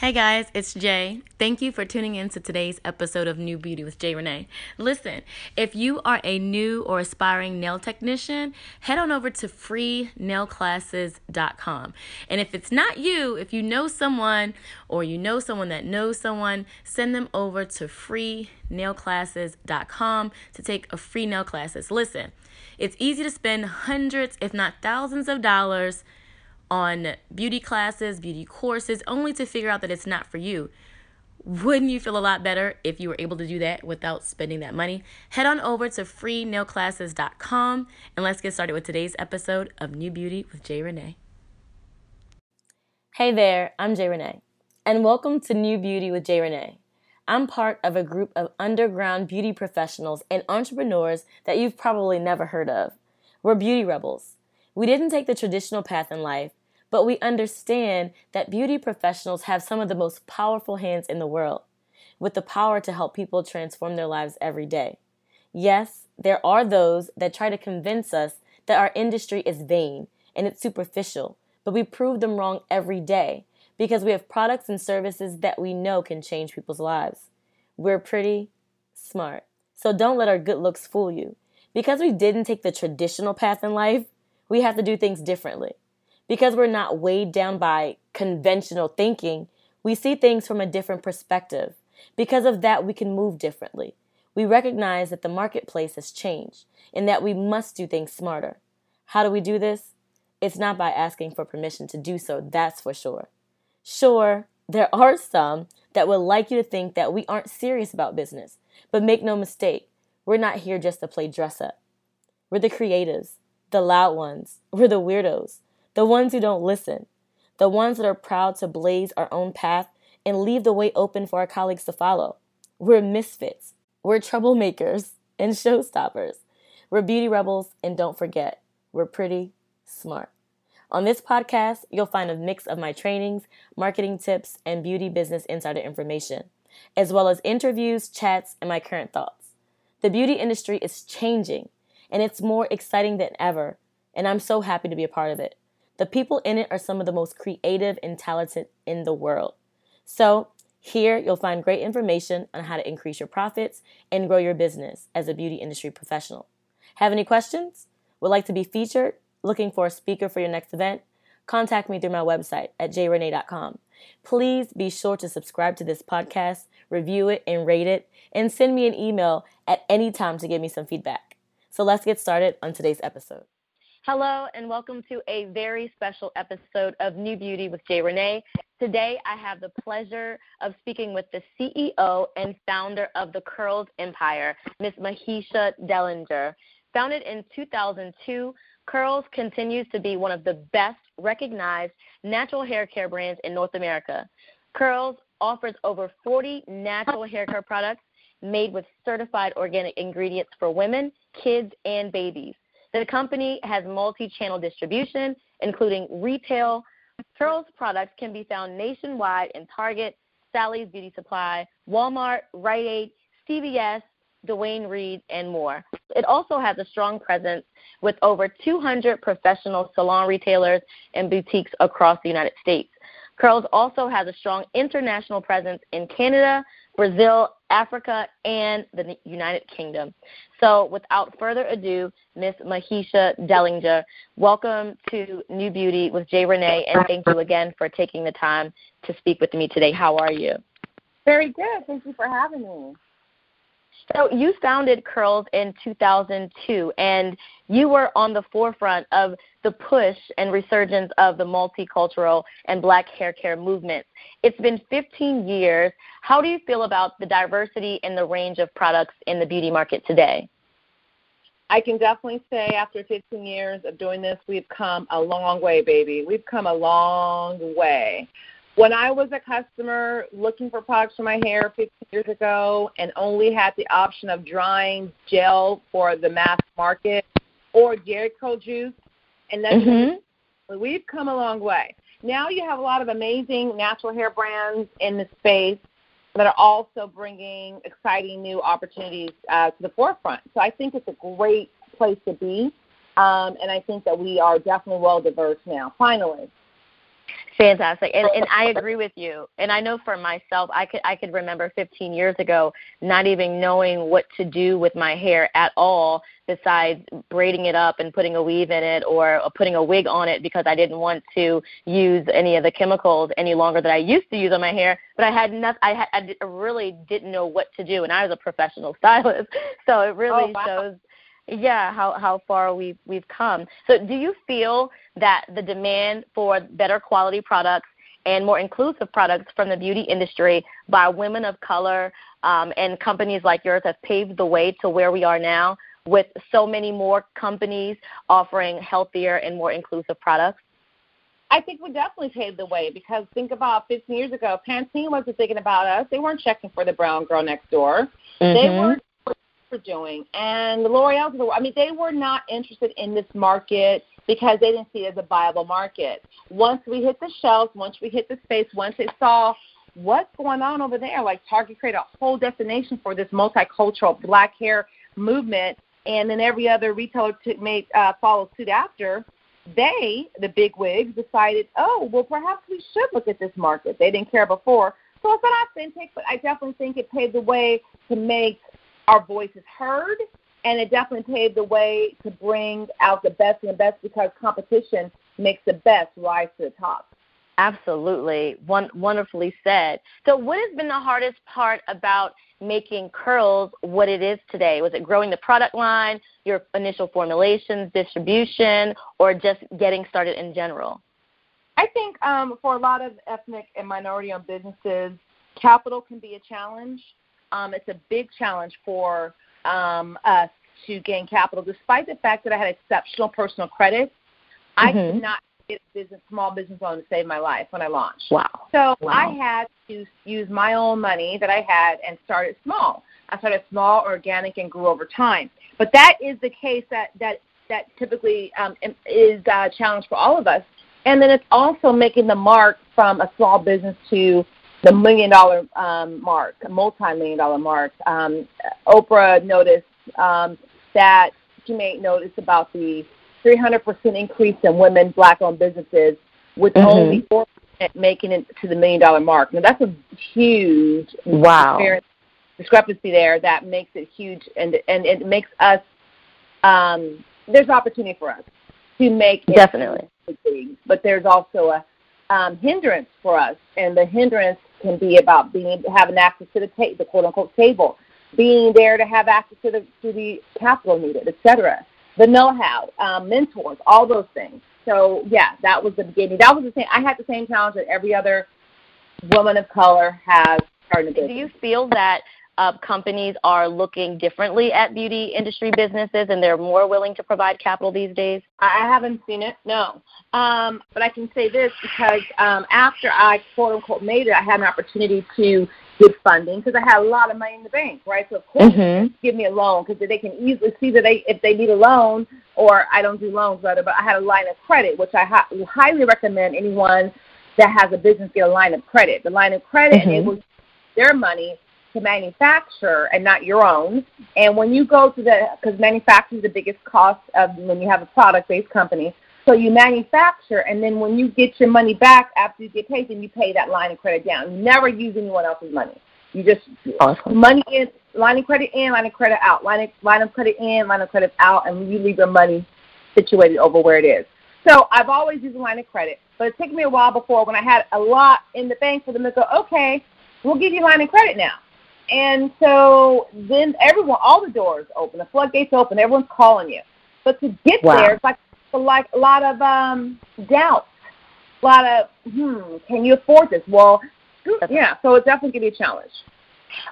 Hey guys, it's Jay. Thank you for tuning in to today's episode of New Beauty with Jay Renee. Listen, if you are a new or aspiring nail technician, head on over to freenailclasses.com. And if it's not you, if you know someone or you know someone that knows someone, send them over to freenailclasses.com to take a free nail classes. Listen, it's easy to spend hundreds, if not thousands of dollars on beauty classes, beauty courses, only to figure out that it's not for you. Wouldn't you feel a lot better if you were able to do that without spending that money? Head on over to freenailclasses.com and let's get started with today's episode of New Beauty with Jay Renee. Hey there, I'm Jay Renee, and welcome to New Beauty with Jay Renee. I'm part of a group of underground beauty professionals and entrepreneurs that you've probably never heard of. We're beauty rebels. We didn't take the traditional path in life, but we understand that beauty professionals have some of the most powerful hands in the world, with the power to help people transform their lives every day. Yes, there are those that try to convince us that our industry is vain and it's superficial, but we prove them wrong every day because we have products and services that we know can change people's lives. We're pretty smart. So don't let our good looks fool you. Because we didn't take the traditional path in life, we have to do things differently. Because we're not weighed down by conventional thinking, we see things from a different perspective. Because of that, we can move differently. We recognize that the marketplace has changed and that we must do things smarter. How do we do this? It's not by asking for permission to do so, that's for sure. Sure, there are some that would like you to think that we aren't serious about business, but make no mistake, we're not here just to play dress up. We're the creatives, the loud ones, we're the weirdos, the ones who don't listen, the ones that are proud to blaze our own path and leave the way open for our colleagues to follow. We're misfits, we're troublemakers and showstoppers. We're beauty rebels, and don't forget, we're pretty smart. On this podcast, you'll find a mix of my trainings, marketing tips, and beauty business insider information, as well as interviews, chats, and my current thoughts. The beauty industry is changing, and it's more exciting than ever, and I'm so happy to be a part of it. The people in it are some of the most creative and talented in the world. So, here you'll find great information on how to increase your profits and grow your business as a beauty industry professional. Have any questions? Would like to be featured? Looking for a speaker for your next event? Contact me through my website at jrenee.com. Please be sure to subscribe to this podcast, review it, and rate it, and send me an email at any time to give me some feedback. So let's get started on today's episode. Hello, and welcome to a very special episode of New Beauty with Jay Renee. Today, I have the pleasure of speaking with the CEO and founder of the Curls Empire, Ms. Mahisha Dellinger. Founded in 2002, Curls continues to be one of the best recognized natural hair care brands in North America. Curls offers over 40 natural hair care products made with certified organic ingredients for women, kids, and babies. The company has multi-channel distribution, including retail. Curls products can be found nationwide in Target, Sally's Beauty Supply, Walmart, Rite Aid, CVS, Duane Reade, and more. It also has a strong presence with over 200 professional salon retailers and boutiques across the United States. Curls also has a strong international presence in Canada, Brazil, Africa, and the United Kingdom. So, without further ado, Miss Mahisha Dellinger, welcome to New Beauty with Jay Renee, and thank you again for taking the time to speak with me today. How are you? Very good. Thank you for having me. So you founded Curls in 2002, and you were on the forefront of the push and resurgence of the multicultural and black hair care movement. It's been 15 years. How do you feel about the diversity and the range of products in the beauty market today? I can definitely say after 15 years of doing this, we've come a long way, baby. We've come a long way. When I was a customer looking for products for my hair 15 years ago and only had the option of drying gel for the mass market or Jheri curl juice, and that's mm-hmm. we've come a long way. Now you have a lot of amazing natural hair brands in the space that are also bringing exciting new opportunities uh, to the forefront. So I think it's a great place to be, um, and I think that we are definitely well diverse now. Finally. Fantastic, and and I agree with you. And I know for myself, I could I could remember 15 years ago not even knowing what to do with my hair at all, besides braiding it up and putting a weave in it or putting a wig on it because I didn't want to use any of the chemicals any longer that I used to use on my hair. But I had nothing. I, had, I really didn't know what to do, and I was a professional stylist, so it really oh, wow. shows yeah how how far we've we've come so do you feel that the demand for better quality products and more inclusive products from the beauty industry by women of color um, and companies like yours have paved the way to where we are now with so many more companies offering healthier and more inclusive products? I think we definitely paved the way because think about 15 years ago, Pantene wasn't thinking about us. They weren't checking for the brown girl next door. Mm-hmm. They weren't were doing. And the L'Oreal, I mean, they were not interested in this market because they didn't see it as a viable market. Once we hit the shelves, once we hit the space, once they saw what's going on over there, like Target created a whole destination for this multicultural black hair movement, and then every other retailer to make uh, follow suit after. They, the big wigs, decided, oh, well, perhaps we should look at this market. They didn't care before. So it's not authentic, but I definitely think it paved the way to make our voices heard, and it definitely paved the way to bring out the best and the best because competition makes the best rise to the top. Absolutely. One, wonderfully said. So, what has been the hardest part about making curls what it is today? Was it growing the product line, your initial formulations, distribution, or just getting started in general? I think um, for a lot of ethnic and minority owned businesses, capital can be a challenge um, it's a big challenge for um, us to gain capital, despite the fact that I had exceptional personal credit. Mm-hmm. I could not get a business, small business loan to save my life when I launched. Wow. So wow. I had to use my own money that I had and started small. I started small, organic, and grew over time. But that is the case that that that typically um, is a challenge for all of us. And then it's also making the mark from a small business to the million dollar um, mark, multi million dollar mark. Um, Oprah noticed um, that she made notice about the 300% increase in women black owned businesses, with mm-hmm. only 4% making it to the million dollar mark. Now, that's a huge wow. discrepancy there that makes it huge, and, and it makes us, um, there's opportunity for us to make it Definitely. Big, but there's also a um, hindrance for us, and the hindrance can be about being having access to the ta- the quote unquote table, being there to have access to the to the capital needed, etc. The know-how, um, mentors, all those things. So yeah, that was the beginning. That was the same. I had the same challenge that every other woman of color has starting. Do you feel that uh, companies are looking differently at beauty industry businesses and they're more willing to provide capital these days? I haven't seen it, no. Um, but I can say this because um, after I quote unquote made it, I had an opportunity to get funding because I had a lot of money in the bank, right? So of course, mm-hmm. give me a loan because they can easily see that they if they need a loan or I don't do loans rather, but I had a line of credit, which I ha- highly recommend anyone that has a business get a line of credit. The line of credit mm-hmm. enables their money to manufacture and not your own. And when you go to the, because manufacturing is the biggest cost of when you have a product-based company. So you manufacture, and then when you get your money back after you get paid, then you pay that line of credit down. You never use anyone else's money. You just awesome. money in, line of credit in, line of credit out, line of, line of credit in, line of credit out, and you leave your money situated over where it is. So I've always used a line of credit, but it took me a while before when I had a lot in the bank for them to go, okay, we'll give you line of credit now. And so then everyone, all the doors open, the floodgates open, everyone's calling you. But to get wow. there, it's like like a lot of um doubt, a lot of hmm, can you afford this? Well, yeah, so it's definitely gonna be a challenge.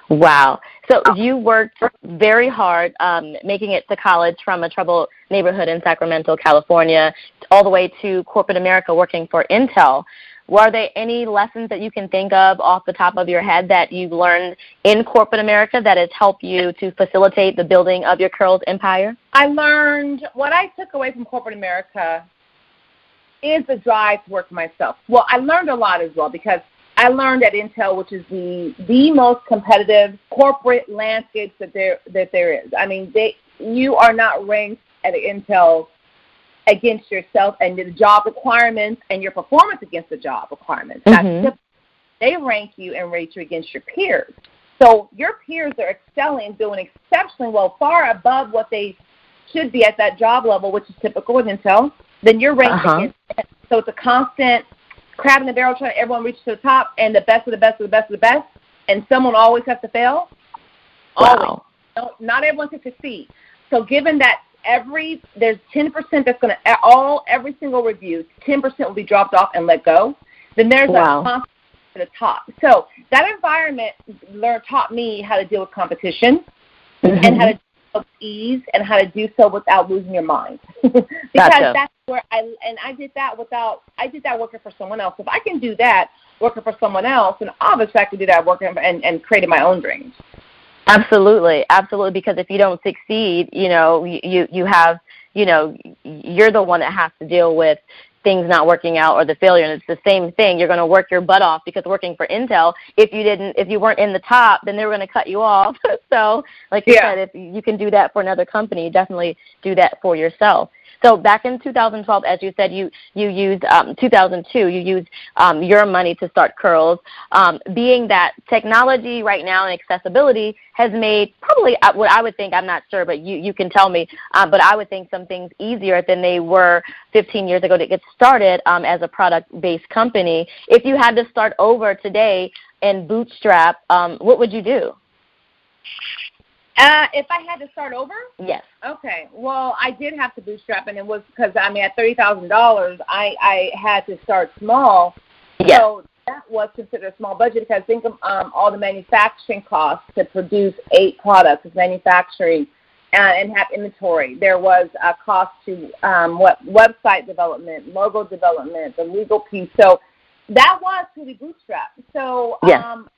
Wow. So you worked very hard um, making it to college from a troubled neighborhood in Sacramento, California, all the way to corporate America working for Intel. Were there any lessons that you can think of off the top of your head that you've learned in corporate America that has helped you to facilitate the building of your curls empire? I learned what I took away from corporate America is the drive to work for myself. Well, I learned a lot as well because I learned at Intel, which is the the most competitive corporate landscape that there that there is. I mean, they you are not ranked at Intel against yourself and the job requirements and your performance against the job requirements. Mm-hmm. That's they rank you and rate you against your peers. So your peers are excelling, doing exceptionally well, far above what they should be at that job level, which is typical with Intel. Then you're ranked uh-huh. against. So it's a constant crab in the barrel trying everyone reach to the top and the best of the best of the best of the best, and someone always has to fail. Wow. Always. No, not everyone can succeed. So given that every there's 10% that's going to all every single review, 10% will be dropped off and let go. Then there's wow. a constant to the top. So that environment learned taught me how to deal with competition mm-hmm. and how to of ease and how to do so without losing your mind. because gotcha. that's where I and I did that without I did that working for someone else. If I can do that working for someone else, and obviously I can do that working and and creating my own dreams. Absolutely, absolutely. Because if you don't succeed, you know you you have you know you're the one that has to deal with things not working out or the failure and it's the same thing you're going to work your butt off because working for intel if you didn't if you weren't in the top then they were going to cut you off so like you yeah. said if you can do that for another company definitely do that for yourself so back in 2012, as you said, you you used um, 2002. You used um, your money to start Curls. Um, being that technology right now and accessibility has made probably uh, what I would think. I'm not sure, but you you can tell me. Uh, but I would think some things easier than they were 15 years ago to get started um, as a product-based company. If you had to start over today and bootstrap, um, what would you do? Uh, if I had to start over? Yes. Okay. Well, I did have to bootstrap, and it was because I mean, at thirty thousand dollars, I I had to start small. Yes. So that was considered a small budget because think of um, all the manufacturing costs to produce eight products of manufacturing uh, and have inventory. There was a cost to um, what website development, logo development, the legal piece. So that was truly bootstrap. So yes. um,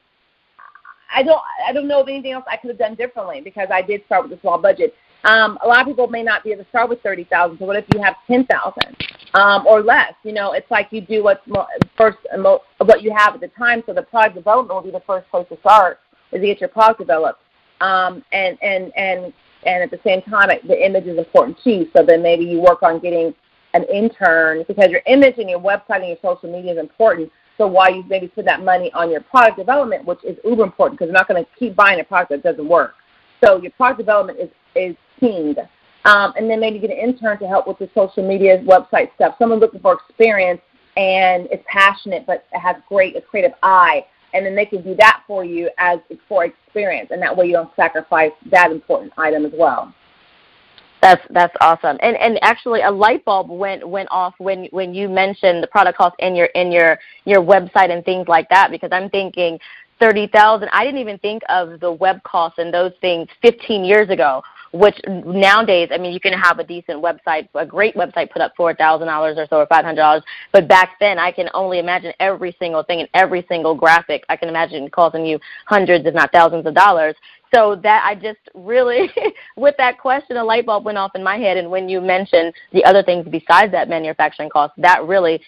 I don't I don't know of anything else I could have done differently because I did start with a small budget. Um, a lot of people may not be able to start with thirty thousand. So what if you have ten thousand um, or less? You know, it's like you do what's mo- first mo- what you have at the time. So the product development will be the first place to start is to get your product developed. Um, and and and and at the same time, the image is important too. So then maybe you work on getting an intern because your image and your website and your social media is important. So why you maybe spend that money on your product development, which is uber important because you're not going to keep buying a product that doesn't work. So your product development is is king. Um, and then maybe get an intern to help with the social media website stuff. Someone looking for experience and is passionate but has great a creative eye, and then they can do that for you as for experience, and that way you don't sacrifice that important item as well. That's that's awesome. And and actually a light bulb went went off when when you mentioned the product cost in your in your your website and things like that because I'm thinking thirty thousand. I didn't even think of the web costs and those things 15 years ago. Which nowadays, I mean, you can have a decent website, a great website, put up four thousand dollars or so, or five hundred dollars. But back then, I can only imagine every single thing and every single graphic. I can imagine costing you hundreds, if not thousands, of dollars so that I just really, with that question, a light bulb went off in my head. And when you mentioned the other things besides that manufacturing cost, that really,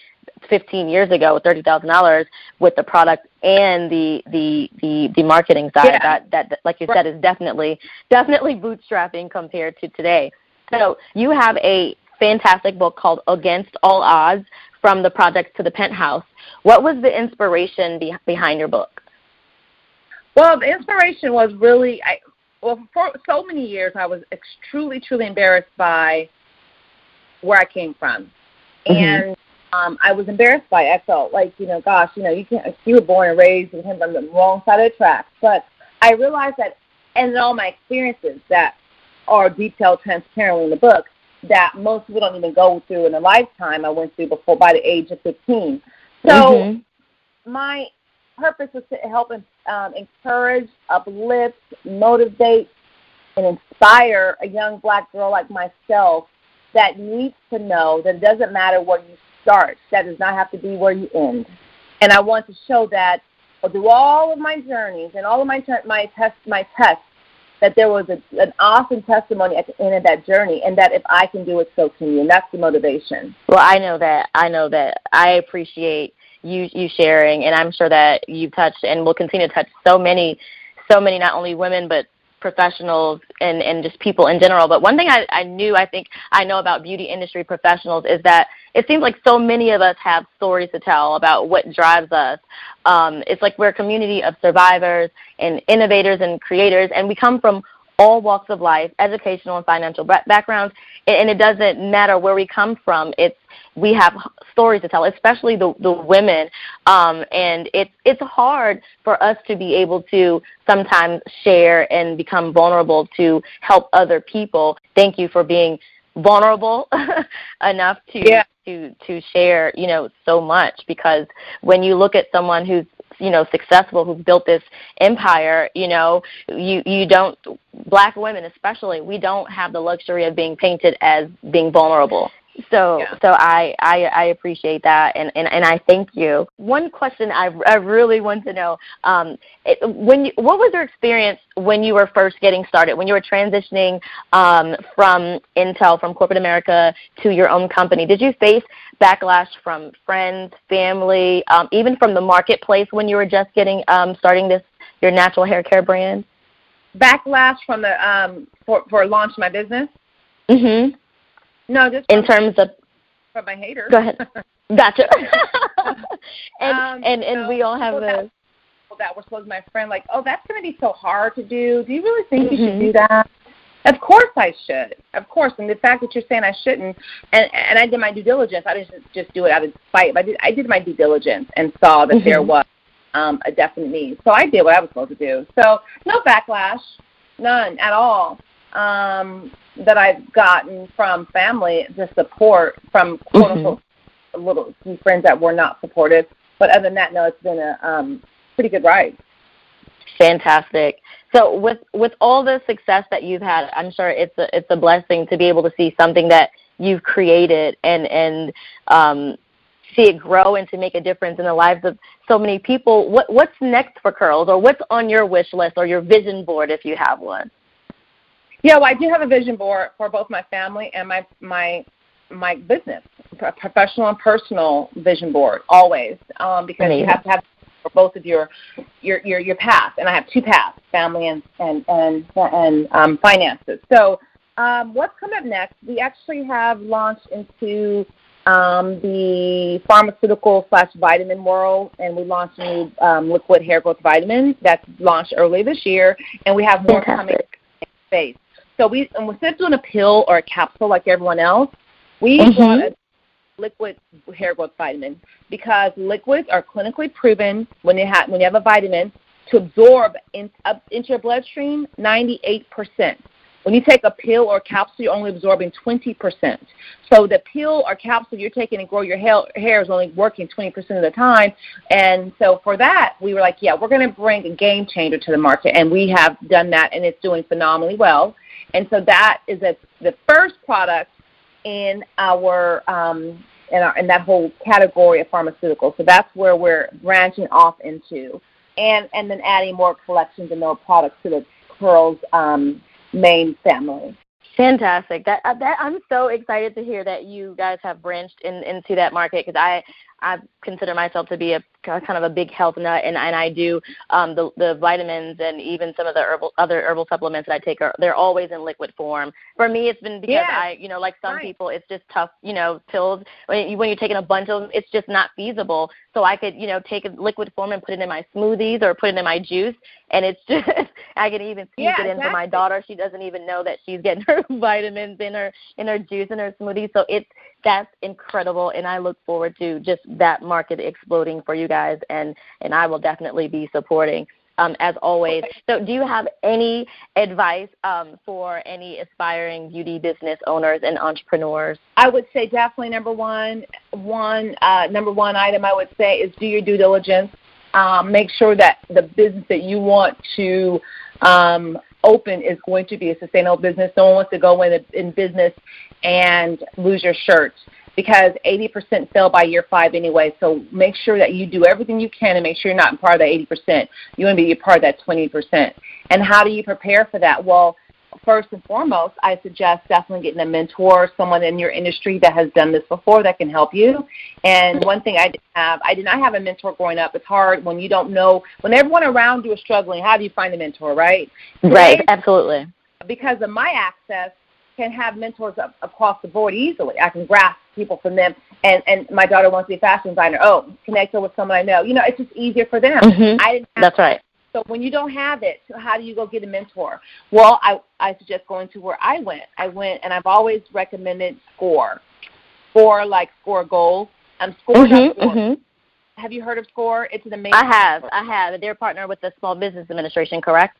15 years ago, $30,000 with the product and the the the, the marketing side, yeah. that, that, that, like you said, is definitely definitely bootstrapping compared to today. So you have a fantastic book called Against All Odds from the project to the penthouse. What was the inspiration be- behind your book? Well, the inspiration was really, I, well, for so many years, I was truly, truly embarrassed by where I came from, mm-hmm. and um, I was embarrassed by. It. I felt like, you know, gosh, you know, you can't. You were born and raised with him on the wrong side of the tracks. But I realized that, and in all my experiences that are detailed transparently in the book, that most people don't even go through in a lifetime. I went through before by the age of 15. So mm-hmm. my purpose is to help um, encourage, uplift, motivate, and inspire a young black girl like myself that needs to know that it doesn't matter where you start. That does not have to be where you end. And I want to show that through all of my journeys and all of my my tests, my tests, that there was a, an awesome testimony at the end of that journey, and that if I can do it, so can you. And that's the motivation. Well, I know that. I know that. I appreciate you you sharing, and I'm sure that you've touched and will continue to touch so many, so many not only women but professionals and, and just people in general. But one thing I, I knew, I think I know about beauty industry professionals is that it seems like so many of us have stories to tell about what drives us. Um, it's like we're a community of survivors and innovators and creators, and we come from all walks of life, educational and financial backgrounds, and it doesn't matter where we come from. It's we have stories to tell, especially the the women, um, and it's it's hard for us to be able to sometimes share and become vulnerable to help other people. Thank you for being vulnerable enough to yeah. to to share you know so much because when you look at someone who's you know successful who's built this empire you know you you don't black women especially we don't have the luxury of being painted as being vulnerable so yeah. so I, I I appreciate that and, and, and I thank you. One question I, I really want to know um, it, when you, what was your experience when you were first getting started when you were transitioning um, from Intel from corporate America to your own company? Did you face backlash from friends, family, um, even from the marketplace when you were just getting um, starting this your natural hair care brand? Backlash from the um, for for launch my business. Mhm. No, just in terms of from my haters. Go ahead. Gotcha. and um, and and so we all have a that were supposed to my friend like, oh, that's going to be so hard to do. Do you really think mm-hmm. you should mm-hmm. do that? Of course I should. Of course. And the fact that you're saying I shouldn't, and and I did my due diligence. I didn't just do it out of spite. But I did I did my due diligence and saw that mm-hmm. there was um, a definite need. So I did what I was supposed to do. So no backlash, none at all. Um, that I've gotten from family, the support from quote mm-hmm. unquote little few friends that were not supportive. But other than that, no, it's been a um, pretty good ride. Fantastic. So with with all the success that you've had, I'm sure it's a it's a blessing to be able to see something that you've created and and um, see it grow and to make a difference in the lives of so many people. What what's next for Curls, or what's on your wish list or your vision board if you have one? Yeah, well, I do have a vision board for both my family and my my my business, professional and personal vision board, always, um, because Amazing. you have to have for both of your your your your paths. And I have two paths: family and and and and um, finances. So, um, what's coming up next? We actually have launched into um, the pharmaceutical slash vitamin world, and we launched a new um, liquid hair growth vitamin that's launched early this year, and we have more Fantastic. coming in space. So we instead of doing a pill or a capsule like everyone else, we mm-hmm. brought a liquid hair growth vitamin because liquids are clinically proven when you have when you have a vitamin to absorb in, up into your bloodstream 98%. When you take a pill or capsule, you're only absorbing 20%. So the pill or capsule you're taking to grow your hair, hair is only working 20% of the time. And so for that, we were like, yeah, we're going to bring a game changer to the market. And we have done that, and it's doing phenomenally well. And so that is a, the first product in our um, in, our, in that whole category of pharmaceuticals. So that's where we're branching off into, and and then adding more collections and more products to the Curls um, main family. Fantastic. That uh, that I'm so excited to hear that you guys have branched in, into that market because I I consider myself to be a kind of a big health nut, and, and I do um, the the vitamins and even some of the herbal other herbal supplements that I take are they're always in liquid form. For me, it's been because yeah. I you know like some right. people, it's just tough. You know, pills when you, when you're taking a bunch of them, it's just not feasible. So I could you know take a liquid form and put it in my smoothies or put it in my juice, and it's just I can even sneak yeah, it in exactly. for my daughter. She doesn't even know that she's getting her vitamins in her in her juice and her smoothie. So it's that's incredible, and I look forward to just that market exploding for you guys, and and I will definitely be supporting. Um, as always. So, do you have any advice um, for any aspiring beauty business owners and entrepreneurs? I would say definitely number one, one uh, number one item I would say is do your due diligence. Um, make sure that the business that you want to um, open is going to be a sustainable business. No one wants to go in, in business and lose your shirt because 80% fail by year five anyway. So make sure that you do everything you can and make sure you're not part of that 80%. You want to be a part of that 20%. And how do you prepare for that? Well, first and foremost, I suggest definitely getting a mentor, someone in your industry that has done this before that can help you. And one thing I didn't have, I did not have a mentor growing up. It's hard when you don't know, when everyone around you is struggling, how do you find a mentor, right? Right, absolutely. Because of my access, can have mentors up, across the board easily. I can grasp people from them. And and my daughter wants to be a fashion designer. Oh, connect her with someone I know. You know, it's just easier for them. Mm-hmm. I didn't. That's right. So when you don't have it, how do you go get a mentor? Well, I I suggest going to where I went. I went, and I've always recommended Score. Score like Score Goals. Um, Score. Mm-hmm, mm-hmm. Have you heard of Score? It's an amazing. I have. I have. They're partnered with the Small Business Administration, correct?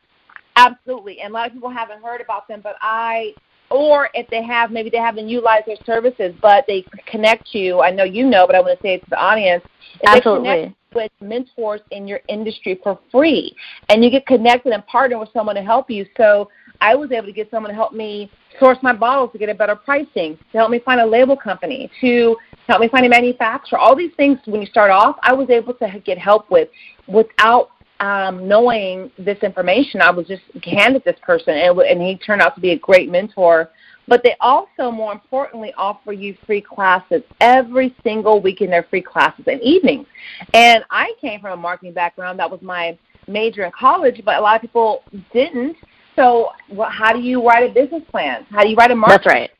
Absolutely, and a lot of people haven't heard about them, but I or if they have, maybe they haven't utilized their services, but they connect you. I know you know, but I want to say it to the audience. Absolutely. with mentors in your industry for free, and you get connected and partner with someone to help you. So I was able to get someone to help me source my bottles to get a better pricing, to help me find a label company, to help me find a manufacturer. All these things when you start off, I was able to get help with without um, knowing this information, I was just handed this person, and, and he turned out to be a great mentor. But they also, more importantly, offer you free classes every single week in their free classes and evenings. And I came from a marketing background; that was my major in college, but a lot of people didn't. So, well, how do you write a business plan? How do you write a marketing? That's right.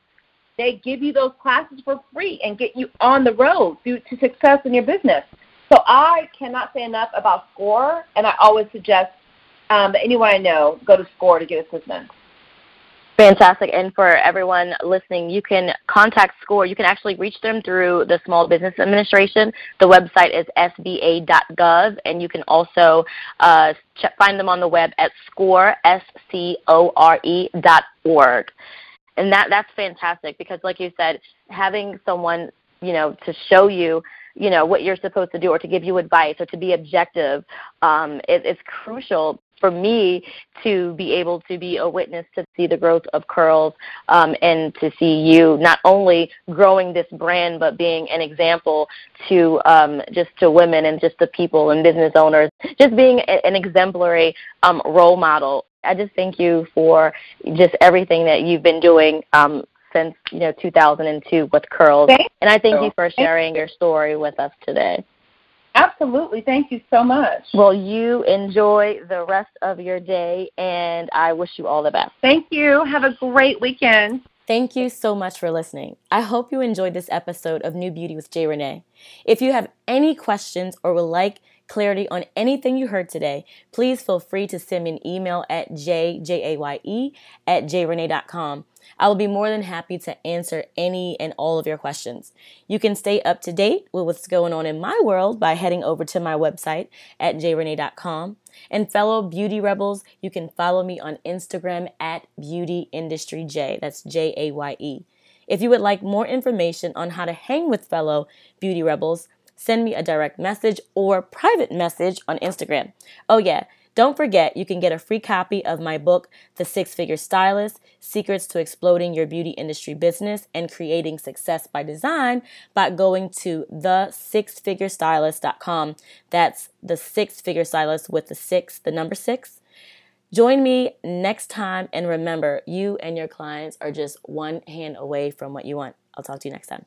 They give you those classes for free and get you on the road to success in your business. So I cannot say enough about SCORE, and I always suggest um, anyone I know go to SCORE to get assistance. Fantastic. And for everyone listening, you can contact SCORE. You can actually reach them through the Small Business Administration. The website is sba.gov, and you can also uh, check, find them on the web at score, S-C-O-R-E dot org. And that, that's fantastic because, like you said, having someone, you know, to show you you know what you're supposed to do or to give you advice or to be objective um, it, it's crucial for me to be able to be a witness to see the growth of curls um, and to see you not only growing this brand but being an example to um, just to women and just to people and business owners. Just being a, an exemplary um, role model. I just thank you for just everything that you've been doing um, since you know 2002 with curls. Thank and I thank you for sharing your story with us today. Absolutely. Thank you so much. Well, you enjoy the rest of your day, and I wish you all the best. Thank you. Have a great weekend. Thank you so much for listening. I hope you enjoyed this episode of New Beauty with Jay Renee. If you have any questions or would like clarity on anything you heard today, please feel free to send me an email at jjaye at jrenee.com. I will be more than happy to answer any and all of your questions. You can stay up to date with what's going on in my world by heading over to my website at jrenee.com. And fellow beauty rebels, you can follow me on Instagram at Beauty Industry J. That's J A Y E. If you would like more information on how to hang with fellow beauty rebels, send me a direct message or private message on Instagram. Oh, yeah. Don't forget, you can get a free copy of my book, The Six Figure Stylist Secrets to Exploding Your Beauty Industry Business and Creating Success by Design, by going to thesixfigurestylist.com. That's the six figure stylist with the six, the number six. Join me next time, and remember, you and your clients are just one hand away from what you want. I'll talk to you next time.